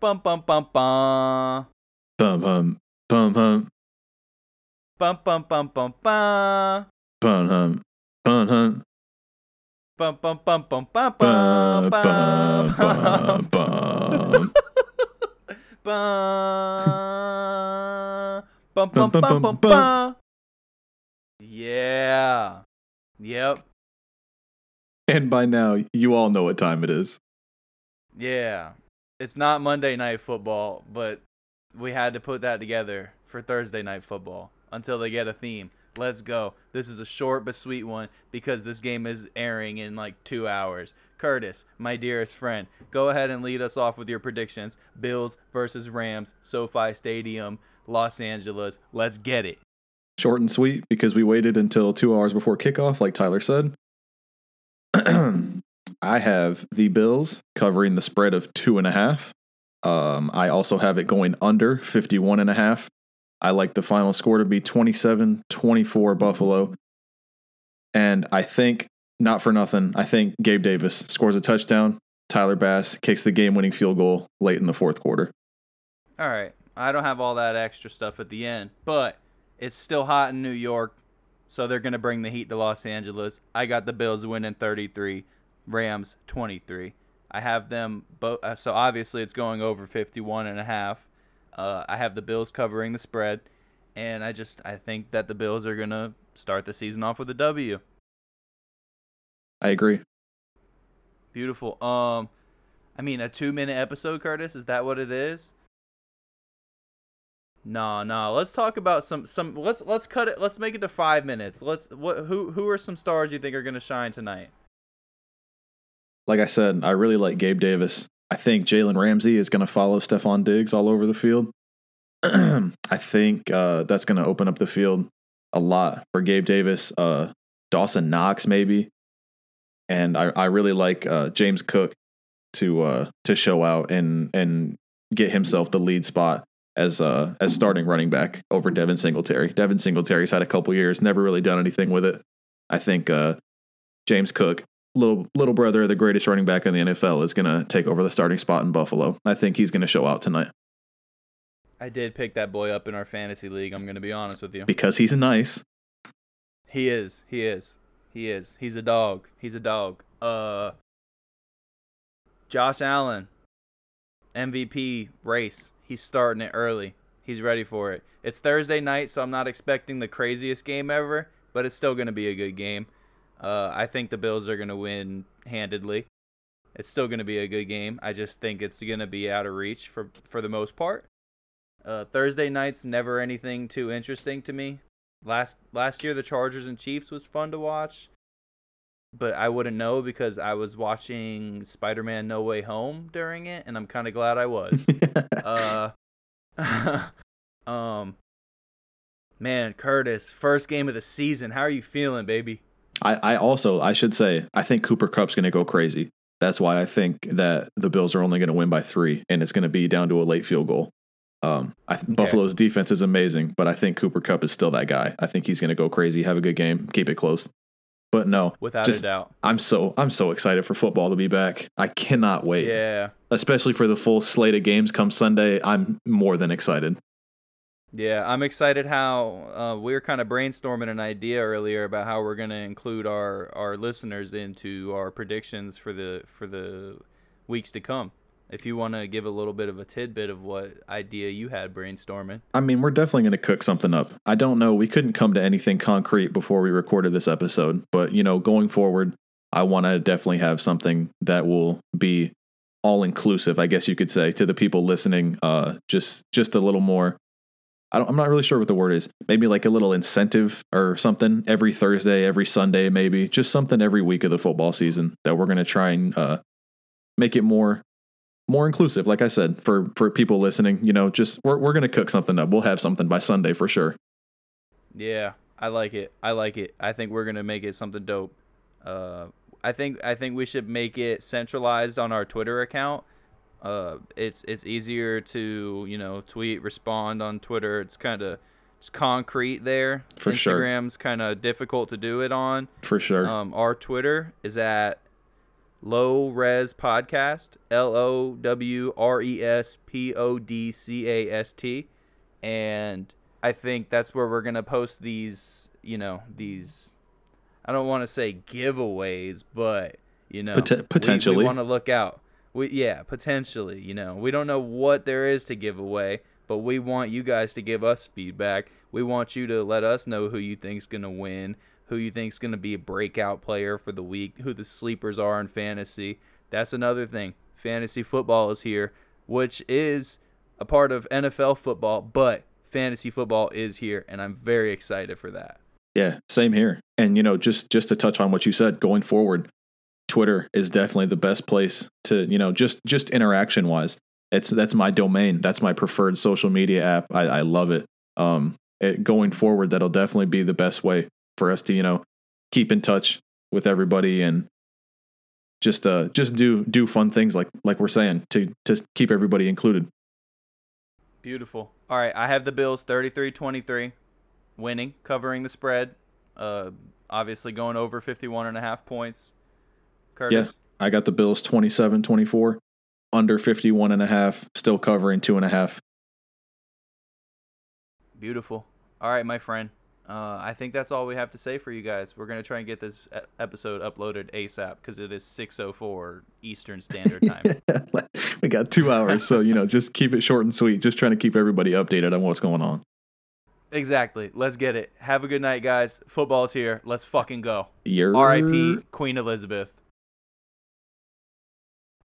Bum bum bum bum. Bum bum bum bum Bum bum bum bum bum. bum hum bum hum Bum bum bum bum bum bum bum bum bum bum bum bum bum bum bum bum. Yeah. Yep. And by now, you all know what time it is. Yeah. It's not Monday night football, but we had to put that together for Thursday night football until they get a theme. Let's go. This is a short but sweet one because this game is airing in like two hours. Curtis, my dearest friend, go ahead and lead us off with your predictions. Bills versus Rams, SoFi Stadium, Los Angeles. Let's get it. Short and sweet because we waited until two hours before kickoff, like Tyler said. I have the Bills covering the spread of two and a half. Um, I also have it going under 51 and a half. I like the final score to be 27 24 Buffalo. And I think, not for nothing, I think Gabe Davis scores a touchdown. Tyler Bass kicks the game winning field goal late in the fourth quarter. All right. I don't have all that extra stuff at the end, but it's still hot in New York, so they're going to bring the heat to Los Angeles. I got the Bills winning 33, Rams 23. I have them both uh, so obviously it's going over 51 and a half. Uh, I have the Bills covering the spread and I just I think that the Bills are going to start the season off with a W. I agree. Beautiful. Um I mean a 2-minute episode Curtis, is that what it is? No, no. Let's talk about some some. Let's let's cut it. Let's make it to five minutes. Let's what? Who who are some stars you think are gonna shine tonight? Like I said, I really like Gabe Davis. I think Jalen Ramsey is going to follow Stefon Diggs all over the field. I think uh, that's going to open up the field a lot for Gabe Davis. Uh, Dawson Knox maybe, and I, I really like uh, James Cook to uh, to show out and and get himself the lead spot as uh as starting running back over Devin Singletary. Devin Singletary's had a couple years, never really done anything with it. I think uh, James Cook, little little brother the greatest running back in the NFL, is gonna take over the starting spot in Buffalo. I think he's gonna show out tonight I did pick that boy up in our fantasy league. I'm gonna be honest with you. because he's nice. He is. He is. He is. He's a dog. He's a dog. Uh. Josh Allen, MVP race. He's starting it early. He's ready for it. It's Thursday night, so I'm not expecting the craziest game ever, but it's still going to be a good game. Uh, I think the Bills are going to win handedly. It's still going to be a good game. I just think it's going to be out of reach for for the most part. Uh, Thursday nights never anything too interesting to me. Last last year the Chargers and Chiefs was fun to watch, but I wouldn't know because I was watching Spider-Man No Way Home during it, and I'm kind of glad I was. uh, um, man, Curtis, first game of the season. How are you feeling, baby? I, I also I should say I think Cooper Kupp's gonna go crazy. That's why I think that the Bills are only gonna win by three, and it's gonna be down to a late field goal. Um, I, Buffalo's defense is amazing, but I think Cooper Kupp is still that guy. I think he's going to go crazy, have a good game, keep it close. But no, Without just- a doubt. I'm so I'm so excited for football to be back. I cannot wait. Yeah. Especially for the full slate of games come Sunday. I'm more than excited. Yeah, I'm excited how uh, we were kind of brainstorming an idea earlier about how we're going to include our, our listeners into our predictions for the for the weeks to come. If you want to give a little bit of a tidbit of what idea you had brainstorming. I mean, we're definitely going to cook something up. I don't know. We couldn't come to anything concrete before we recorded this episode, but you know, going forward, I want to definitely have something that will be all inclusive, I guess you could say, to the people listening. Uh, just just a little more. I I'm not really sure what the word is. Maybe like a little incentive or something every Thursday, every Sunday, maybe just something every week of the football season that we're going to try and uh, make it more more inclusive. Like I said, for for people listening, you know, just we're we're going to cook something up. We'll have something by Sunday for sure. Yeah, I like it. I like it. I think we're gonna make it something dope. Uh, I think I think we should make it centralized on our Twitter account. Uh, it's it's easier to you know tweet, respond on Twitter. It's kind of it's concrete there. For sure. Instagram's kind of difficult to do it on. For sure. Um, our Twitter is at Low Res Podcast, L O W R E S P O D C A S T. And I think that's where we're going to post these, you know, these, I don't want to say giveaways, but, you know, Pot- potentially. we, we want to look out. We, yeah, potentially, you know, we don't know what there is to give away, but we want you guys to give us feedback. We want you to let us know who you think's going to win who you think's going to be a breakout player for the week, who the sleepers are in fantasy. That's another thing. Fantasy football is here, which is a part of NFL football, but fantasy football is here and I'm very excited for that. Yeah, same here. And you know, just just to touch on what you said, going forward, Twitter is definitely the best place to, you know, just just interaction wise. It's that's my domain. That's my preferred social media app. I, I love it. Um, it, going forward, that'll definitely be the best way for us to you know keep in touch with everybody and just uh just do do fun things like like we're saying to to keep everybody included beautiful all right i have the bills 33-23 winning covering the spread uh obviously going over 51 and a half points curtis yes i got the bills 27-24 under 51 and a half still covering two and a half beautiful all right my friend uh, I think that's all we have to say for you guys. We're gonna try and get this episode uploaded ASAP because it is 6:04 Eastern Standard Time. we got two hours, so you know, just keep it short and sweet. Just trying to keep everybody updated on what's going on. Exactly. Let's get it. Have a good night, guys. Football's here. Let's fucking go. You're... R.I.P. Queen Elizabeth.